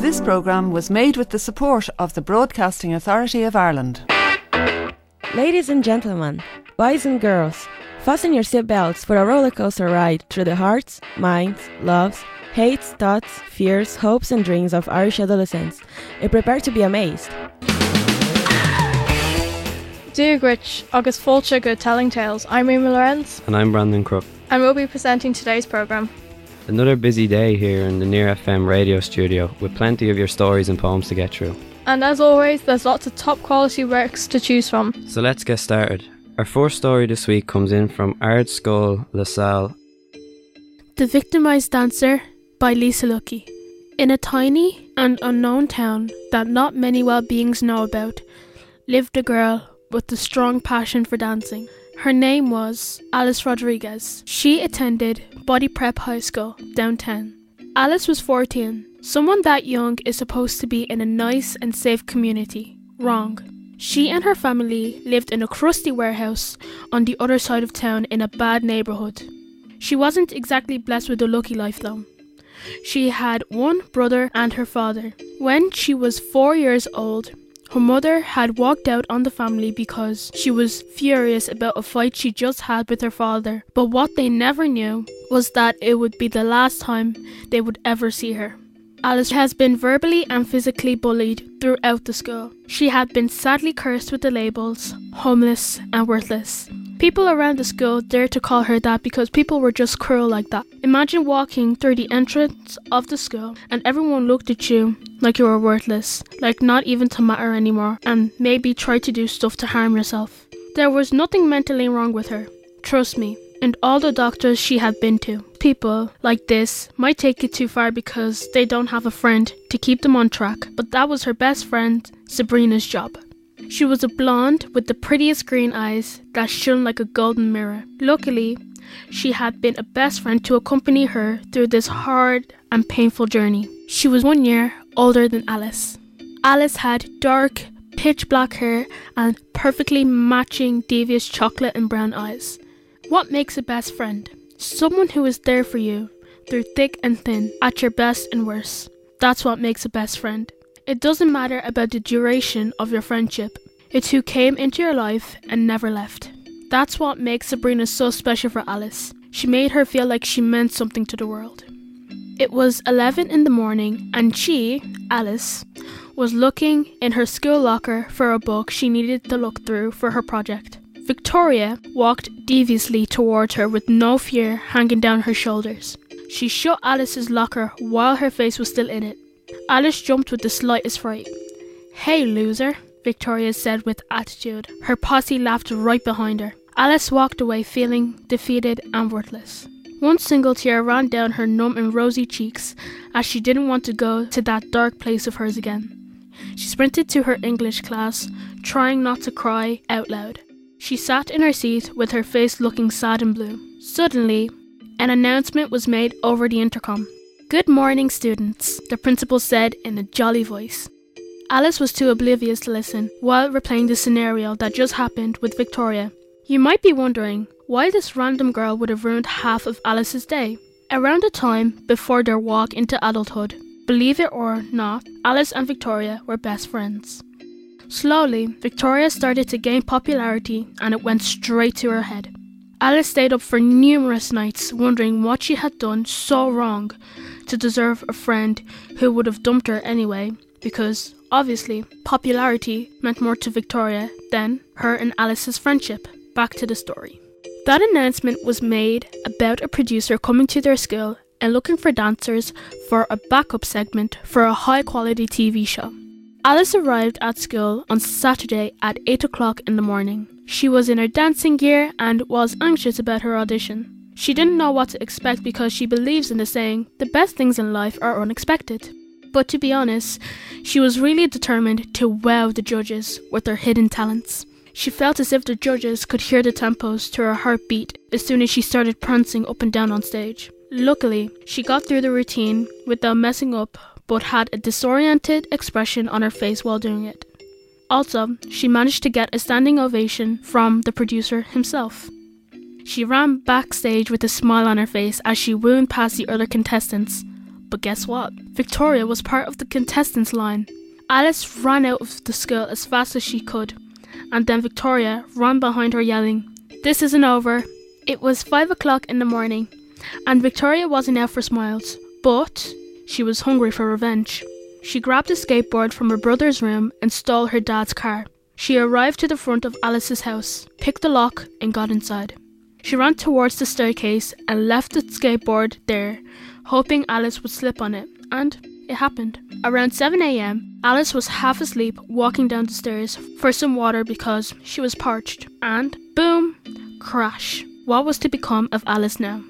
This programme was made with the support of the Broadcasting Authority of Ireland. Ladies and gentlemen, boys and girls, fasten your seatbelts for a rollercoaster ride through the hearts, minds, loves, hates, thoughts, fears, hopes, and dreams of Irish adolescents. And prepare to be amazed. Dúgrich agus fóilte go telling tales. I'm Rima Lorenz And I'm Brandon Crook. and we'll be presenting today's programme. Another busy day here in the Near FM radio studio with plenty of your stories and poems to get through. And as always, there's lots of top quality works to choose from. So let's get started. Our first story this week comes in from Ardscoil La Salle. The Victimized Dancer by Lisa Lucky. In a tiny and unknown town that not many well beings know about, lived a girl with a strong passion for dancing. Her name was Alice Rodriguez. She attended Body Prep High School downtown. Alice was 14. Someone that young is supposed to be in a nice and safe community. Wrong. She and her family lived in a crusty warehouse on the other side of town in a bad neighborhood. She wasn't exactly blessed with a lucky life though. She had one brother and her father. When she was four years old, her mother had walked out on the family because she was furious about a fight she just had with her father. But what they never knew was that it would be the last time they would ever see her. Alice has been verbally and physically bullied throughout the school. She had been sadly cursed with the labels homeless and worthless. People around the school dared to call her that because people were just cruel like that. Imagine walking through the entrance of the school and everyone looked at you like you were worthless, like not even to matter anymore, and maybe tried to do stuff to harm yourself. There was nothing mentally wrong with her. Trust me. And all the doctors she had been to. People like this might take it too far because they don't have a friend to keep them on track, but that was her best friend, Sabrina's job. She was a blonde with the prettiest green eyes that shone like a golden mirror. Luckily, she had been a best friend to accompany her through this hard and painful journey. She was one year older than Alice. Alice had dark, pitch black hair and perfectly matching devious chocolate and brown eyes. What makes a best friend? Someone who is there for you through thick and thin, at your best and worst. That's what makes a best friend. It doesn't matter about the duration of your friendship, it's who came into your life and never left. That's what makes Sabrina so special for Alice. She made her feel like she meant something to the world. It was 11 in the morning, and she, Alice, was looking in her school locker for a book she needed to look through for her project. Victoria walked deviously toward her with no fear hanging down her shoulders. She shut Alice's locker while her face was still in it. Alice jumped with the slightest fright. Hey, loser, Victoria said with attitude. Her posse laughed right behind her. Alice walked away feeling defeated and worthless. One single tear ran down her numb and rosy cheeks as she didn't want to go to that dark place of hers again. She sprinted to her English class, trying not to cry out loud. She sat in her seat with her face looking sad and blue. Suddenly, an announcement was made over the intercom. Good morning, students, the principal said in a jolly voice. Alice was too oblivious to listen while replaying the scenario that just happened with Victoria. You might be wondering why this random girl would have ruined half of Alice's day. Around the time before their walk into adulthood, believe it or not, Alice and Victoria were best friends. Slowly, Victoria started to gain popularity and it went straight to her head. Alice stayed up for numerous nights wondering what she had done so wrong to deserve a friend who would have dumped her anyway, because obviously popularity meant more to Victoria than her and Alice's friendship. Back to the story. That announcement was made about a producer coming to their school and looking for dancers for a backup segment for a high quality TV show. Alice arrived at school on Saturday at 8 o'clock in the morning. She was in her dancing gear and was anxious about her audition. She didn't know what to expect because she believes in the saying, the best things in life are unexpected. But to be honest, she was really determined to wow the judges with her hidden talents. She felt as if the judges could hear the tempos to her heartbeat as soon as she started prancing up and down on stage. Luckily, she got through the routine without messing up, but had a disoriented expression on her face while doing it. Also, she managed to get a standing ovation from the producer himself. She ran backstage with a smile on her face as she wound past the other contestants, But guess what? Victoria was part of the contestants line. Alice ran out of the school as fast as she could, and then Victoria ran behind her yelling, This isn't over. It was five o'clock in the morning, and Victoria wasn't out for smiles, but she was hungry for revenge. She grabbed a skateboard from her brother's room and stole her dad's car. She arrived to the front of Alice's house, picked the lock, and got inside. She ran towards the staircase and left the skateboard there, hoping Alice would slip on it, and it happened. Around 7am, Alice was half asleep walking down the stairs for some water because she was parched, and boom, crash. What was to become of Alice now?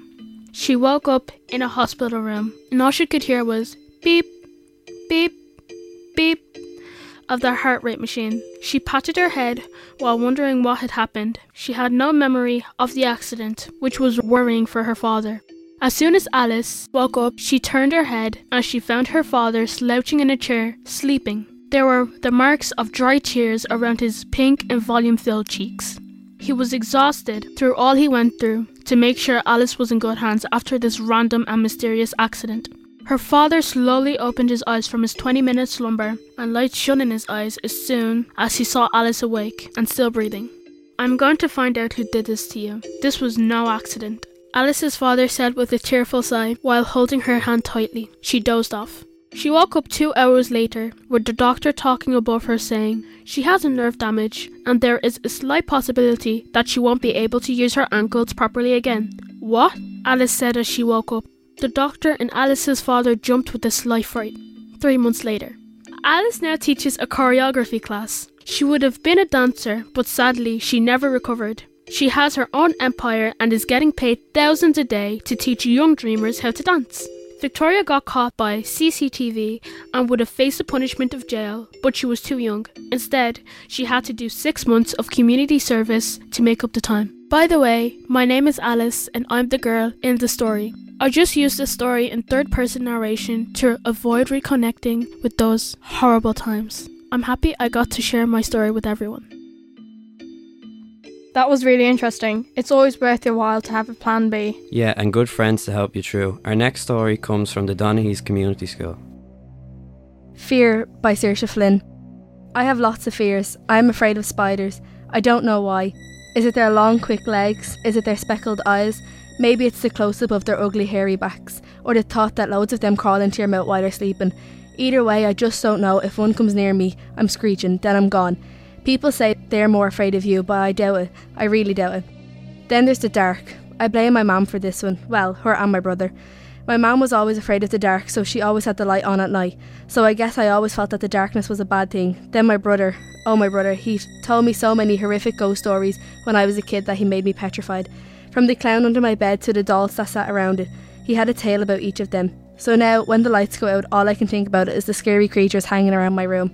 She woke up in a hospital room, and all she could hear was beep, beep, beep of the heart rate machine. She patted her head while wondering what had happened. She had no memory of the accident, which was worrying for her father. As soon as Alice woke up, she turned her head and she found her father slouching in a chair, sleeping. There were the marks of dry tears around his pink and volume filled cheeks. He was exhausted through all he went through to make sure Alice was in good hands after this random and mysterious accident. Her father slowly opened his eyes from his 20 minute slumber, and light shone in his eyes as soon as he saw Alice awake and still breathing. I'm going to find out who did this to you. This was no accident. Alice's father said with a tearful sigh while holding her hand tightly. She dozed off. She woke up two hours later with the doctor talking above her saying she has a nerve damage and there is a slight possibility that she won't be able to use her ankles properly again. What? Alice said as she woke up. The doctor and Alice's father jumped with a slight fright. Three months later. Alice now teaches a choreography class. She would have been a dancer, but sadly she never recovered. She has her own empire and is getting paid thousands a day to teach young dreamers how to dance. Victoria got caught by CCTV and would have faced the punishment of jail, but she was too young. Instead, she had to do six months of community service to make up the time. By the way, my name is Alice and I'm the girl in the story. I just used the story in third person narration to avoid reconnecting with those horrible times. I'm happy I got to share my story with everyone. That was really interesting. It's always worth your while to have a plan B. Yeah, and good friends to help you through. Our next story comes from the Donaghies Community School. Fear by Saoirse Flynn. I have lots of fears. I am afraid of spiders. I don't know why. Is it their long, quick legs? Is it their speckled eyes? Maybe it's the close up of their ugly, hairy backs, or the thought that loads of them crawl into your mouth while you're sleeping. Either way, I just don't know. If one comes near me, I'm screeching, then I'm gone. People say they're more afraid of you, but I doubt it. I really doubt it. Then there's the dark. I blame my mum for this one. Well, her and my brother. My mum was always afraid of the dark, so she always had the light on at night. So I guess I always felt that the darkness was a bad thing. Then my brother, oh my brother, he told me so many horrific ghost stories when I was a kid that he made me petrified. From the clown under my bed to the dolls that sat around it, he had a tale about each of them. So now, when the lights go out, all I can think about is the scary creatures hanging around my room.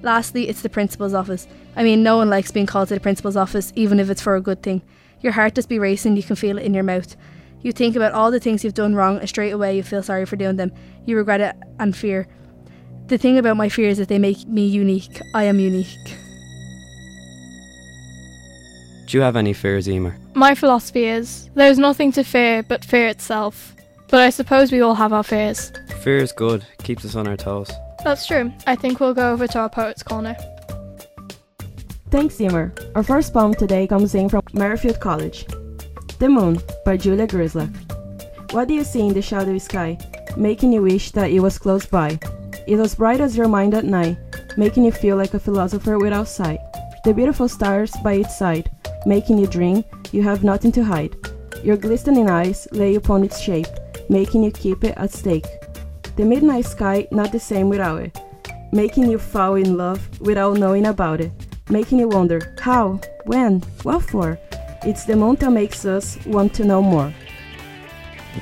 Lastly, it's the principal's office. I mean, no one likes being called to the principal's office, even if it's for a good thing. Your heart just be racing, you can feel it in your mouth. You think about all the things you've done wrong, and straight away you feel sorry for doing them. You regret it and fear. The thing about my fears is that they make me unique. I am unique. Do you have any fears, Emer? My philosophy is there's nothing to fear but fear itself. But I suppose we all have our fears. Fear is good, keeps us on our toes. That's true. I think we'll go over to our Poets Corner. Thanks, Emer. Our first poem today comes in from Maryfield College. The Moon by Julia Grislock. What do you see in the shadowy sky, making you wish that it was close by? It was bright as your mind at night, making you feel like a philosopher without sight. The beautiful stars by its side, making you dream you have nothing to hide. Your glistening eyes lay upon its shape, making you keep it at stake. The midnight sky not the same without it, making you fall in love without knowing about it, making you wonder how, when, what for. It's the moon that makes us want to know more.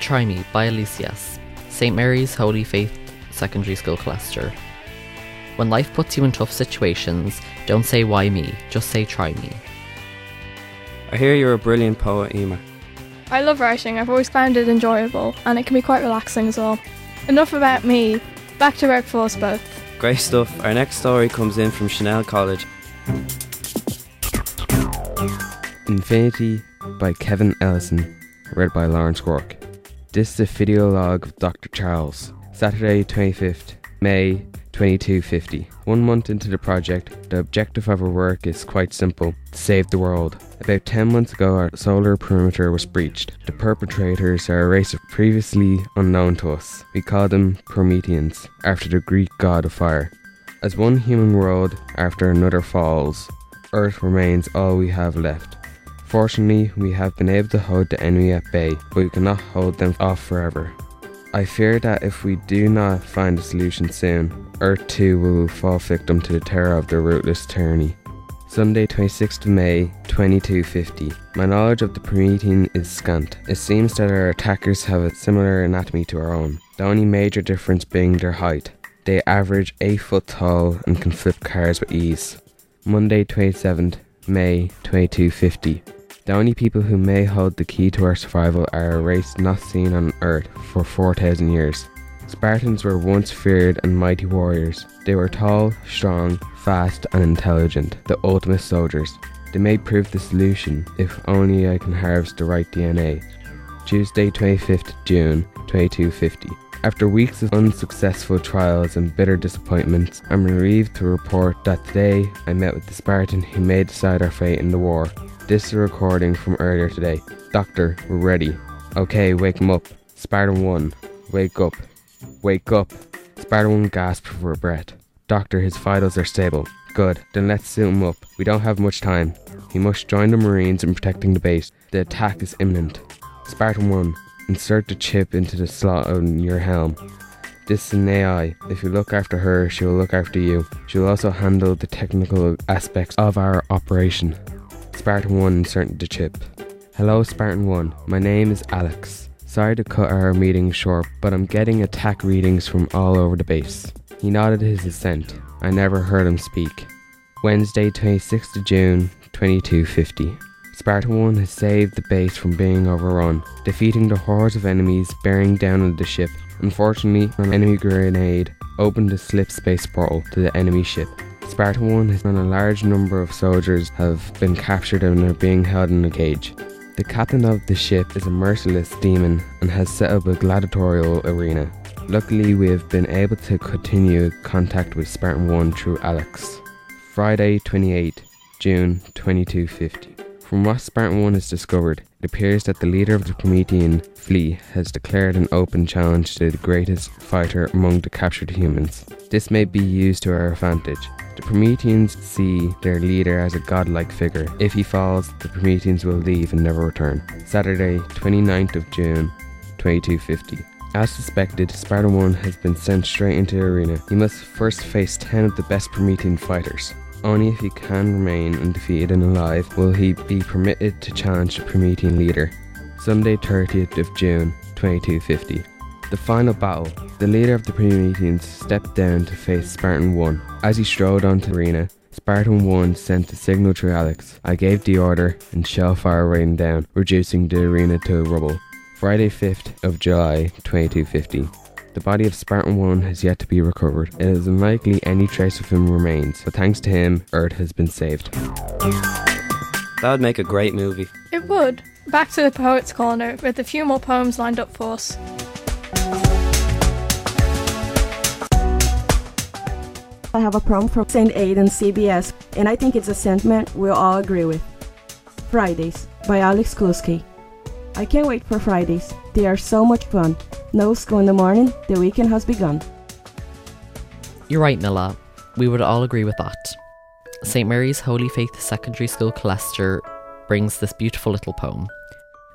Try Me by Alicias, St. Mary's Holy Faith Secondary School Killester. When life puts you in tough situations, don't say why me, just say try me. I hear you're a brilliant poet, Emer. I love writing, I've always found it enjoyable, and it can be quite relaxing as well. Enough about me, back to work for us both. Great stuff. Our next story comes in from Chanel College. Infinity by Kevin Ellison, read by Lawrence Quirk. This is a video log of Dr. Charles, Saturday 25th May 2250. One month into the project, the objective of our work is quite simple save the world. About 10 months ago, our solar perimeter was breached. The perpetrators are a race of previously unknown to us. We call them Prometheans, after the Greek god of fire. As one human world after another falls, Earth remains all we have left. Fortunately, we have been able to hold the enemy at bay, but we cannot hold them off forever. I fear that if we do not find a solution soon, Earth too will fall victim to the terror of their rootless tyranny. Sunday, 26th of May, 2250. My knowledge of the Promethean is scant. It seems that our attackers have a similar anatomy to our own, the only major difference being their height. They average 8 foot tall and can flip cars with ease. Monday, 27th May 2250. The only people who may hold the key to our survival are a race not seen on Earth for 4,000 years. Spartans were once feared and mighty warriors. They were tall, strong, fast, and intelligent, the ultimate soldiers. They may prove the solution if only I can harvest the right DNA. Tuesday, 25th June 2250. After weeks of unsuccessful trials and bitter disappointments, I'm relieved to report that today I met with the Spartan who may decide our fate in the war. This is a recording from earlier today. Doctor, we're ready. Okay, wake him up. Spartan 1, wake up. Wake up. Spartan 1 gasped for breath. Doctor, his vitals are stable. Good, then let's suit him up. We don't have much time. He must join the Marines in protecting the base. The attack is imminent. Spartan 1, insert the chip into the slot on your helm. This is an AI. If you look after her, she will look after you. She will also handle the technical aspects of our operation. Spartan 1 inserted to chip. Hello, Spartan 1. My name is Alex. Sorry to cut our meeting short, but I'm getting attack readings from all over the base. He nodded his assent. I never heard him speak. Wednesday, 26th of June, 2250. Spartan 1 has saved the base from being overrun, defeating the hordes of enemies bearing down on the ship. Unfortunately, an enemy grenade opened the slip space portal to the enemy ship. Spartan 1 has and a large number of soldiers have been captured and are being held in a cage. The captain of the ship is a merciless demon and has set up a gladiatorial arena. Luckily, we have been able to continue contact with Spartan 1 through Alex. Friday, 28 June 2250. From what Spartan 1 has discovered, it appears that the leader of the Promethean fleet has declared an open challenge to the greatest fighter among the captured humans. This may be used to our advantage. The Prometheans see their leader as a godlike figure. If he falls, the Prometheans will leave and never return. Saturday, 29th of June, 2250. As suspected, Spartan 1 has been sent straight into the arena. He must first face 10 of the best Promethean fighters. Only if he can remain undefeated and alive will he be permitted to challenge the Promethean leader. Sunday, 30th of June, 2250. The final battle. The leader of the Prometheans stepped down to face Spartan 1. As he strode onto the arena, Spartan 1 sent a signal to Alex. I gave the order and shellfire rained down, reducing the arena to rubble. Friday, 5th of July, 2250. The body of Spartan 1 has yet to be recovered. It is unlikely any trace of him remains, but thanks to him, Earth has been saved. That would make a great movie. It would. Back to the Poets' Corner with a few more poems lined up for us. I have a poem from St. Aidan CBS, and I think it's a sentiment we'll all agree with. Fridays by Alex Kluski. I can't wait for Fridays. They are so much fun. No school in the morning, the weekend has begun. You're right, Milla. We would all agree with that. St. Mary's Holy Faith Secondary School Killester brings this beautiful little poem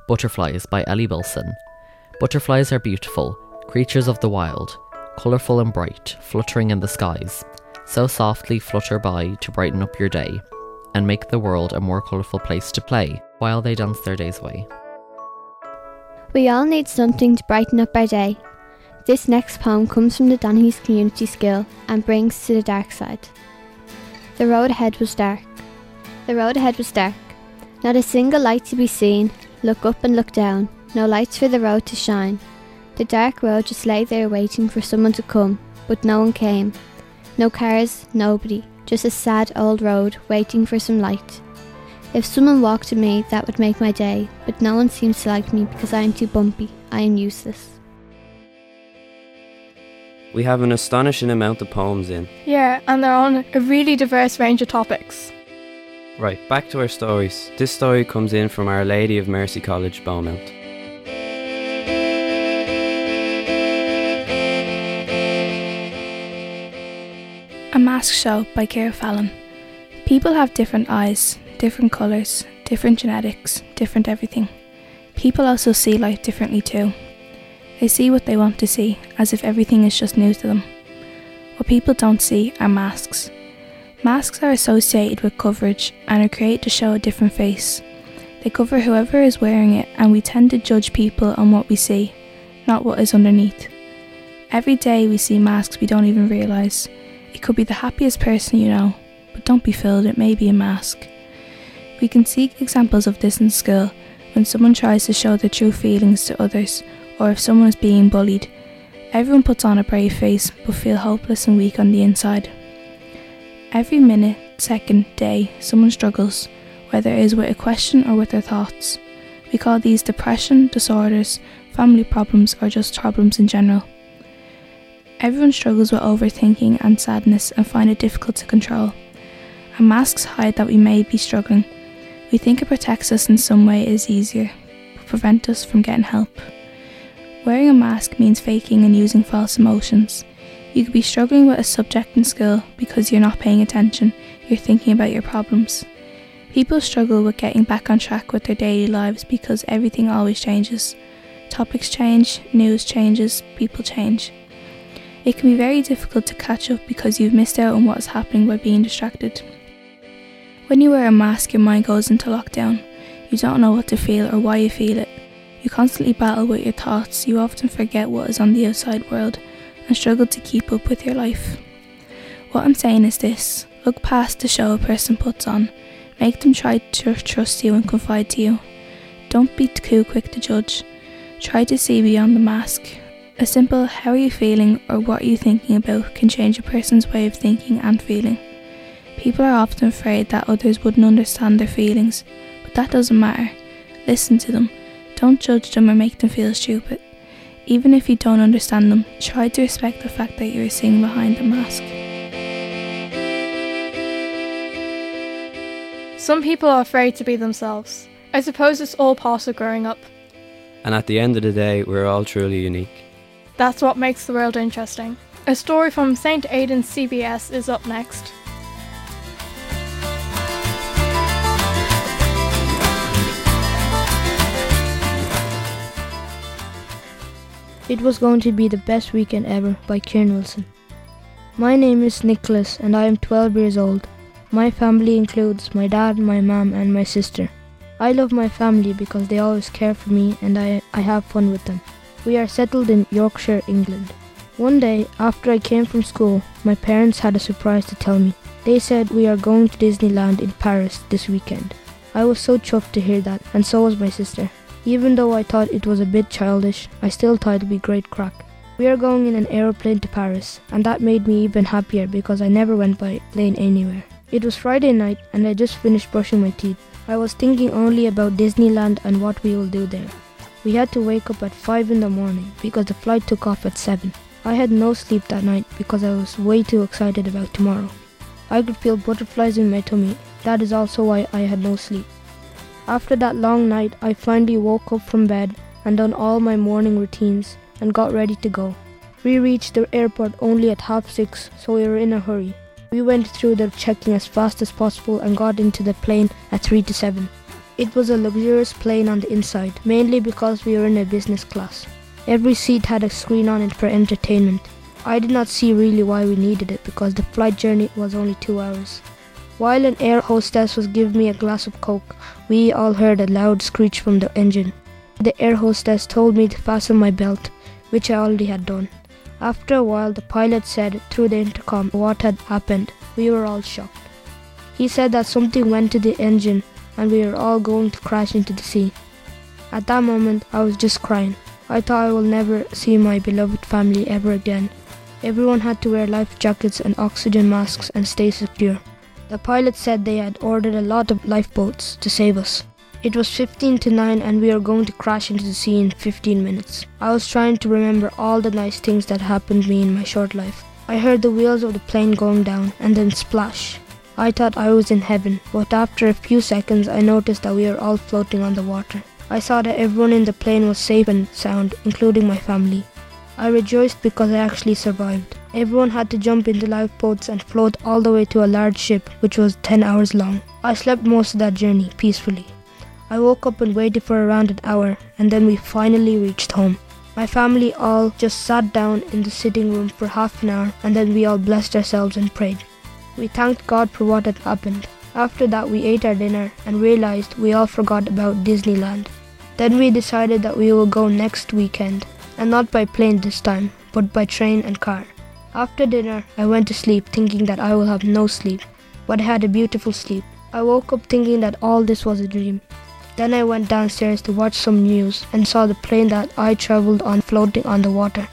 Butterflies by Ellie Wilson. Butterflies are beautiful, creatures of the wild, colourful and bright, fluttering in the skies. So softly flutter by to brighten up your day and make the world a more colourful place to play while they dance their days away. We all need something to brighten up our day. This next poem comes from the Donaghies Community School and brings to the dark side. The road ahead was dark. The road ahead was dark. Not a single light to be seen. Look up and look down. No lights for the road to shine. The dark road just lay there waiting for someone to come, but no one came. No cars, nobody. Just a sad old road waiting for some light. If someone walked to me, that would make my day, but no one seems to like me because I am too bumpy. I am useless. We have an astonishing amount of poems in. Yeah, and they're on a really diverse range of topics. Right, back to our stories. This story comes in from Our Lady of Mercy College, Beaumont. A Mask Show by Kira Fallon. People have different eyes, different colours, different genetics, different everything. People also see life differently too. They see what they want to see, as if everything is just new to them. What people don't see are masks. Masks are associated with coverage and are created to show a different face. They cover whoever is wearing it, and we tend to judge people on what we see, not what is underneath. Every day we see masks we don't even realise. It could be the happiest person you know, but don't be fooled, it may be a mask. We can see examples of this in school when someone tries to show their true feelings to others, or if someone is being bullied. Everyone puts on a brave face but feel hopeless and weak on the inside. Every minute, second, day, someone struggles, whether it is with a question or with their thoughts. We call these depression, disorders, family problems, or just problems in general. Everyone struggles with overthinking and sadness and find it difficult to control. And masks hide that we may be struggling. We think it protects us in some way is easier, but prevent us from getting help. Wearing a mask means faking and using false emotions. You could be struggling with a subject in school because you're not paying attention, you're thinking about your problems. People struggle with getting back on track with their daily lives because everything always changes. Topics change, news changes, people change. It can be very difficult to catch up because you've missed out on what is happening by being distracted. When you wear a mask, your mind goes into lockdown. You don't know what to feel or why you feel it. You constantly battle with your thoughts, you often forget what is on the outside world and struggle to keep up with your life. What I'm saying is this look past the show a person puts on, make them try to trust you and confide to you. Don't be too quick to judge. Try to see beyond the mask a simple how are you feeling or what are you thinking about can change a person's way of thinking and feeling. People are often afraid that others wouldn't understand their feelings, but that doesn't matter. Listen to them. Don't judge them or make them feel stupid. Even if you don't understand them, try to respect the fact that you're seeing behind the mask. Some people are afraid to be themselves. I suppose it's all part of growing up. And at the end of the day, we're all truly unique. That's what makes the world interesting. A story from St. Aidan's CBS is up next. It was going to be the best weekend ever by Kieran Wilson. My name is Nicholas and I am 12 years old. My family includes my dad, my mom, and my sister. I love my family because they always care for me and I, I have fun with them. We are settled in Yorkshire, England. One day, after I came from school, my parents had a surprise to tell me. They said we are going to Disneyland in Paris this weekend. I was so chuffed to hear that, and so was my sister. Even though I thought it was a bit childish, I still thought it'd be great crack. We are going in an aeroplane to Paris, and that made me even happier because I never went by plane anywhere. It was Friday night, and I just finished brushing my teeth. I was thinking only about Disneyland and what we will do there. We had to wake up at 5 in the morning because the flight took off at 7. I had no sleep that night because I was way too excited about tomorrow. I could feel butterflies in my tummy. That is also why I had no sleep. After that long night, I finally woke up from bed and done all my morning routines and got ready to go. We reached the airport only at half six, so we were in a hurry. We went through the checking as fast as possible and got into the plane at 3 to 7. It was a luxurious plane on the inside, mainly because we were in a business class. Every seat had a screen on it for entertainment. I did not see really why we needed it because the flight journey was only two hours. While an air hostess was giving me a glass of coke, we all heard a loud screech from the engine. The air hostess told me to fasten my belt, which I already had done. After a while, the pilot said through the intercom what had happened. We were all shocked. He said that something went to the engine and we were all going to crash into the sea. At that moment, I was just crying. I thought I will never see my beloved family ever again. Everyone had to wear life jackets and oxygen masks and stay secure. The pilot said they had ordered a lot of lifeboats to save us. It was 15 to 9 and we are going to crash into the sea in 15 minutes. I was trying to remember all the nice things that happened to me in my short life. I heard the wheels of the plane going down and then splash. I thought I was in heaven, but after a few seconds I noticed that we were all floating on the water. I saw that everyone in the plane was safe and sound, including my family. I rejoiced because I actually survived. Everyone had to jump into lifeboats and float all the way to a large ship, which was 10 hours long. I slept most of that journey peacefully. I woke up and waited for around an hour, and then we finally reached home. My family all just sat down in the sitting room for half an hour, and then we all blessed ourselves and prayed. We thanked God for what had happened. After that, we ate our dinner and realized we all forgot about Disneyland. Then we decided that we will go next weekend, and not by plane this time, but by train and car. After dinner, I went to sleep thinking that I will have no sleep, but I had a beautiful sleep. I woke up thinking that all this was a dream. Then I went downstairs to watch some news and saw the plane that I traveled on floating on the water.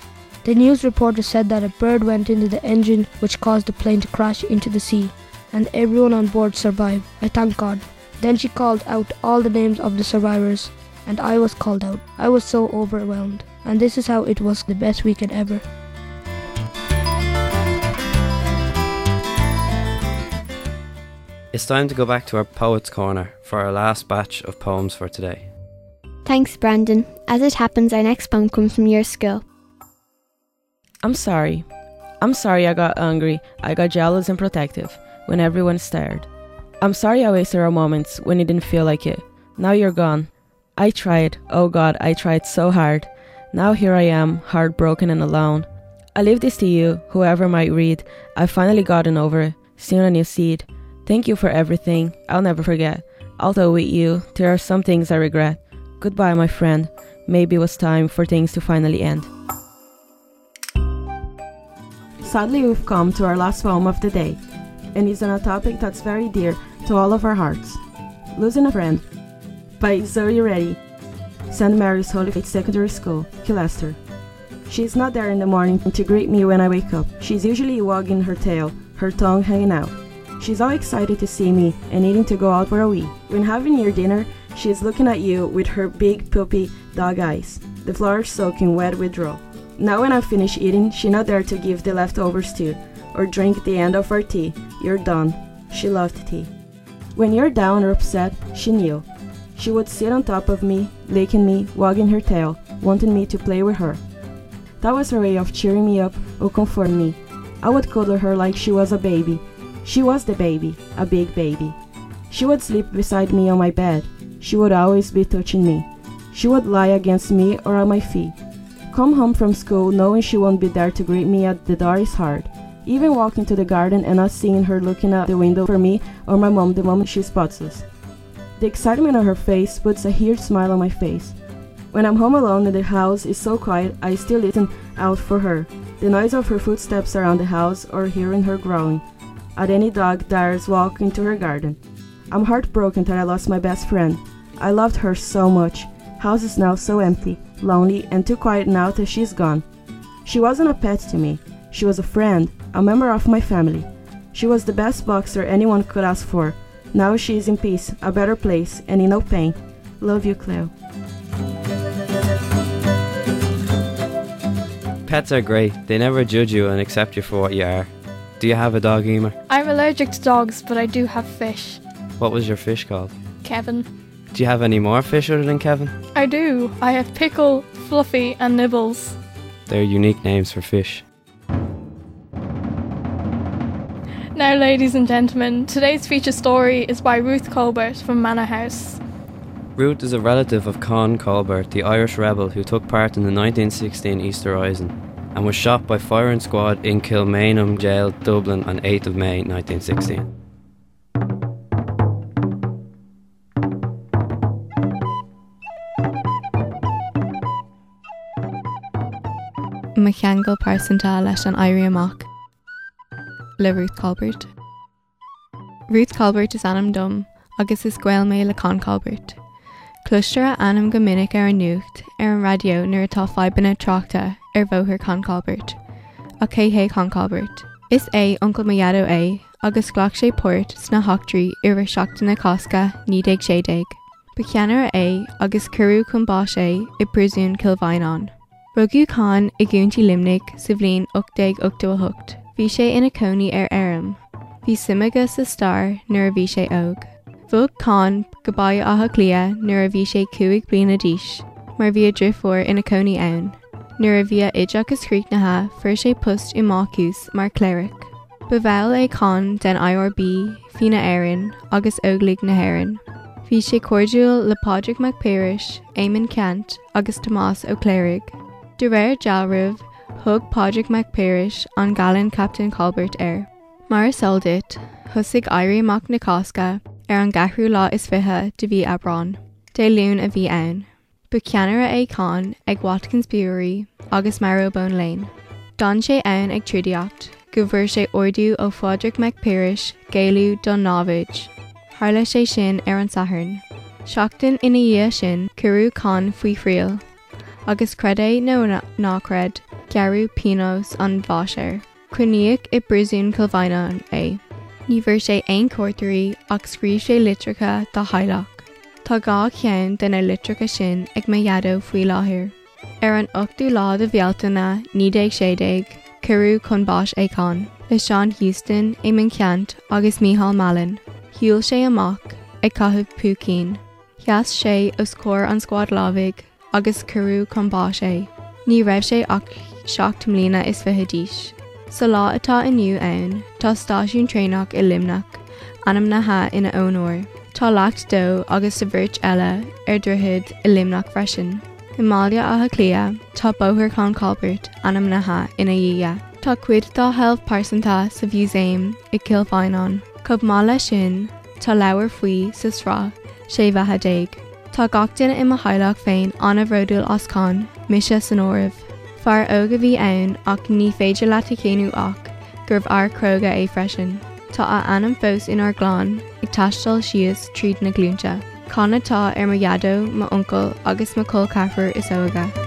The news reporter said that a bird went into the engine which caused the plane to crash into the sea, and everyone on board survived. I thank God. Then she called out all the names of the survivors, and I was called out. I was so overwhelmed, and this is how it was the best weekend ever. It's time to go back to our Poets Corner for our last batch of poems for today. Thanks, Brandon. As it happens, our next poem comes from your school. I'm sorry. I'm sorry I got angry, I got jealous and protective when everyone stared. I'm sorry I wasted our moments when it didn't feel like it. Now you're gone. I tried, oh God, I tried so hard. Now here I am, heartbroken and alone. I leave this to you, whoever might read. I've finally gotten over it, seen a new seed. Thank you for everything, I'll never forget. Although with you, there are some things I regret. Goodbye, my friend. Maybe it was time for things to finally end. Sadly, we've come to our last poem of the day, and it's on a topic that's very dear to all of our hearts Losing a Friend by Zoe Reddy, St. Mary's Holy Faith Secondary School, Killester. She's not there in the morning to greet me when I wake up. She's usually wagging her tail, her tongue hanging out. She's all excited to see me and needing to go out for a wee. When having your dinner, she's looking at you with her big puppy dog eyes, the floor soaking wet with drool. Now when I finish eating, she's not there to give the leftovers to, or drink the end of our tea. You're done. She loved tea. When you're down or upset, she knew. She would sit on top of me, licking me, wagging her tail, wanting me to play with her. That was her way of cheering me up or comforting me. I would cuddle her like she was a baby, she was the baby, a big baby. She would sleep beside me on my bed. She would always be touching me. She would lie against me or at my feet. Come home from school knowing she won't be there to greet me at the door is hard. Even walking to the garden and not seeing her looking out the window for me or my mom the moment she spots us. The excitement on her face puts a huge smile on my face. When I'm home alone and the house is so quiet, I still listen out for her. The noise of her footsteps around the house or hearing her growling at any dog dares walk into her garden. I'm heartbroken that I lost my best friend. I loved her so much. House is now so empty, lonely, and too quiet now that she's gone. She wasn't a pet to me. She was a friend, a member of my family. She was the best boxer anyone could ask for. Now she is in peace, a better place, and in no pain. Love you, Cleo. Pets are great. They never judge you and accept you for what you are. Do you have a dog, Emer? I'm allergic to dogs, but I do have fish. What was your fish called? Kevin. Do you have any more fish other than Kevin? I do. I have Pickle, Fluffy, and Nibbles. They're unique names for fish. Now, ladies and gentlemen, today's feature story is by Ruth Colbert from Manor House. Ruth is a relative of Con Colbert, the Irish rebel who took part in the 1916 Easter Rising and was shot by firing squad in Kilmainham Jail, Dublin on 8th of May 1916. Machangal parsanta leis an airí amach le Ruth Calbert. Ruth Calbert is anam dom agus is gweil mé le Con Calbert. Cluistere anam go minic ar an nucht ar an radio nuair atá febanna trochta ar bhóthir Con Calbert. A céhé Con Calbert. Is é oncle maiado é agus gglach sé pót sna hochtrií ar seachtainna cosca níag séig. Ba ceanar é aguscurú chumbá sé i prisún kilhainán. Rugú cá i gúntí limnic sa bblin 8 8. Vishe inaconi er aram. Visimaga nura nuravishe og. Vog con gabaya ahaklia nuravishe kuig blinadish. Marvia drifor inaconi own. Nuravia ijakas naha fershe pust imakus mar cleric. Baval e con den IRB fina erin agus oglig naherin. Vishe cordial lepodric macperish, Éamonn Ceannt, agus Tomas O'Clerig. De rare jalriv, thug Padraig McParish an galan Captain Colbert air. Mar soldit, thusig airíach na cásca ar an gahrú lá is de bhí abrán, dé lún a bhí ann. Bu ceanara cá ag Watkins Brewery agus Marrowbone Lane. Don sé ann ag trídiacht, go bhfuair sé orú ó Fodric McParish géú don návid. Harla sé sin ar an saharn. Seachtain ina dhé sin curú cá faoi agus credé nó nácred gearú pinos an bháisiir. Cuníoch i brisún colhaine é. Ní bhir sé ein cuairtarí ach scríb sé litricha do heileach. Tá gá chean duna litricha sin ag mé jaadó faoi láthir. Ar an 8ú lá a bhealtainna ní ag sédéig, curú chun báis éán, le Sean Houston é man ceant agus míhall Malin. Hiúil sé amach ag cathh pucín. Cheas sé ó scór an squad lábhaigh agus curú chun bá sé. Ní raibh sé ach seach mlína is fithedíis. Sa lá atá inniu ann, tá stáisiún trénach i limnach, anam nathe ina ónóir. Tá lecht dó agus sa bhirt eile ar druthid i limnach freisin. I mália athe clia tá bóthir cá Colbert anam nathe ina dhé. Tá cuid dá health pásanta sa bhúséim i kilfáinán. Cub má lei sin tá leabhar faoi sa srá sé bhethe. Tá gachtain i mo heileach féin anna bhródúil oscán, mise san óibh. Far óga bhí ann ach ní féidir le céanú ach gurbh ar croga é freisin. Tá a anam fós inar gláán ag taistal sios tríd na glúnte. Connatá ar mar jadó má uncle agus má col caafar is óga.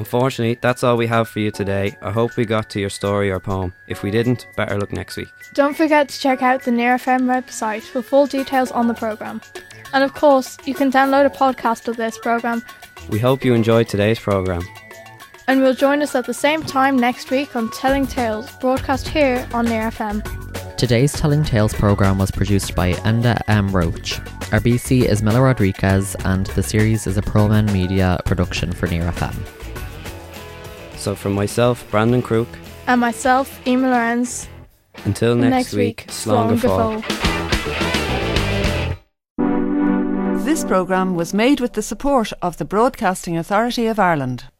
Unfortunately, that's all we have for you today. I hope we got to your story or poem. If we didn't, better look next week. Don't forget to check out the Near FM website for full details on the programme. And of course, you can download a podcast of this programme. We hope you enjoyed today's programme. And we'll join us at the same time next week on Telling Tales, broadcast here on Near FM. Today's Telling Tales programme was produced by Enda M. Roach. Our BC is Miller Rodriguez, and the series is a Proman Media production for Near FM. So, from myself, Brandon Crook, And myself, Emer Lorenz. until next, week, Slán go. This programme was made with the support of the Broadcasting Authority of Ireland.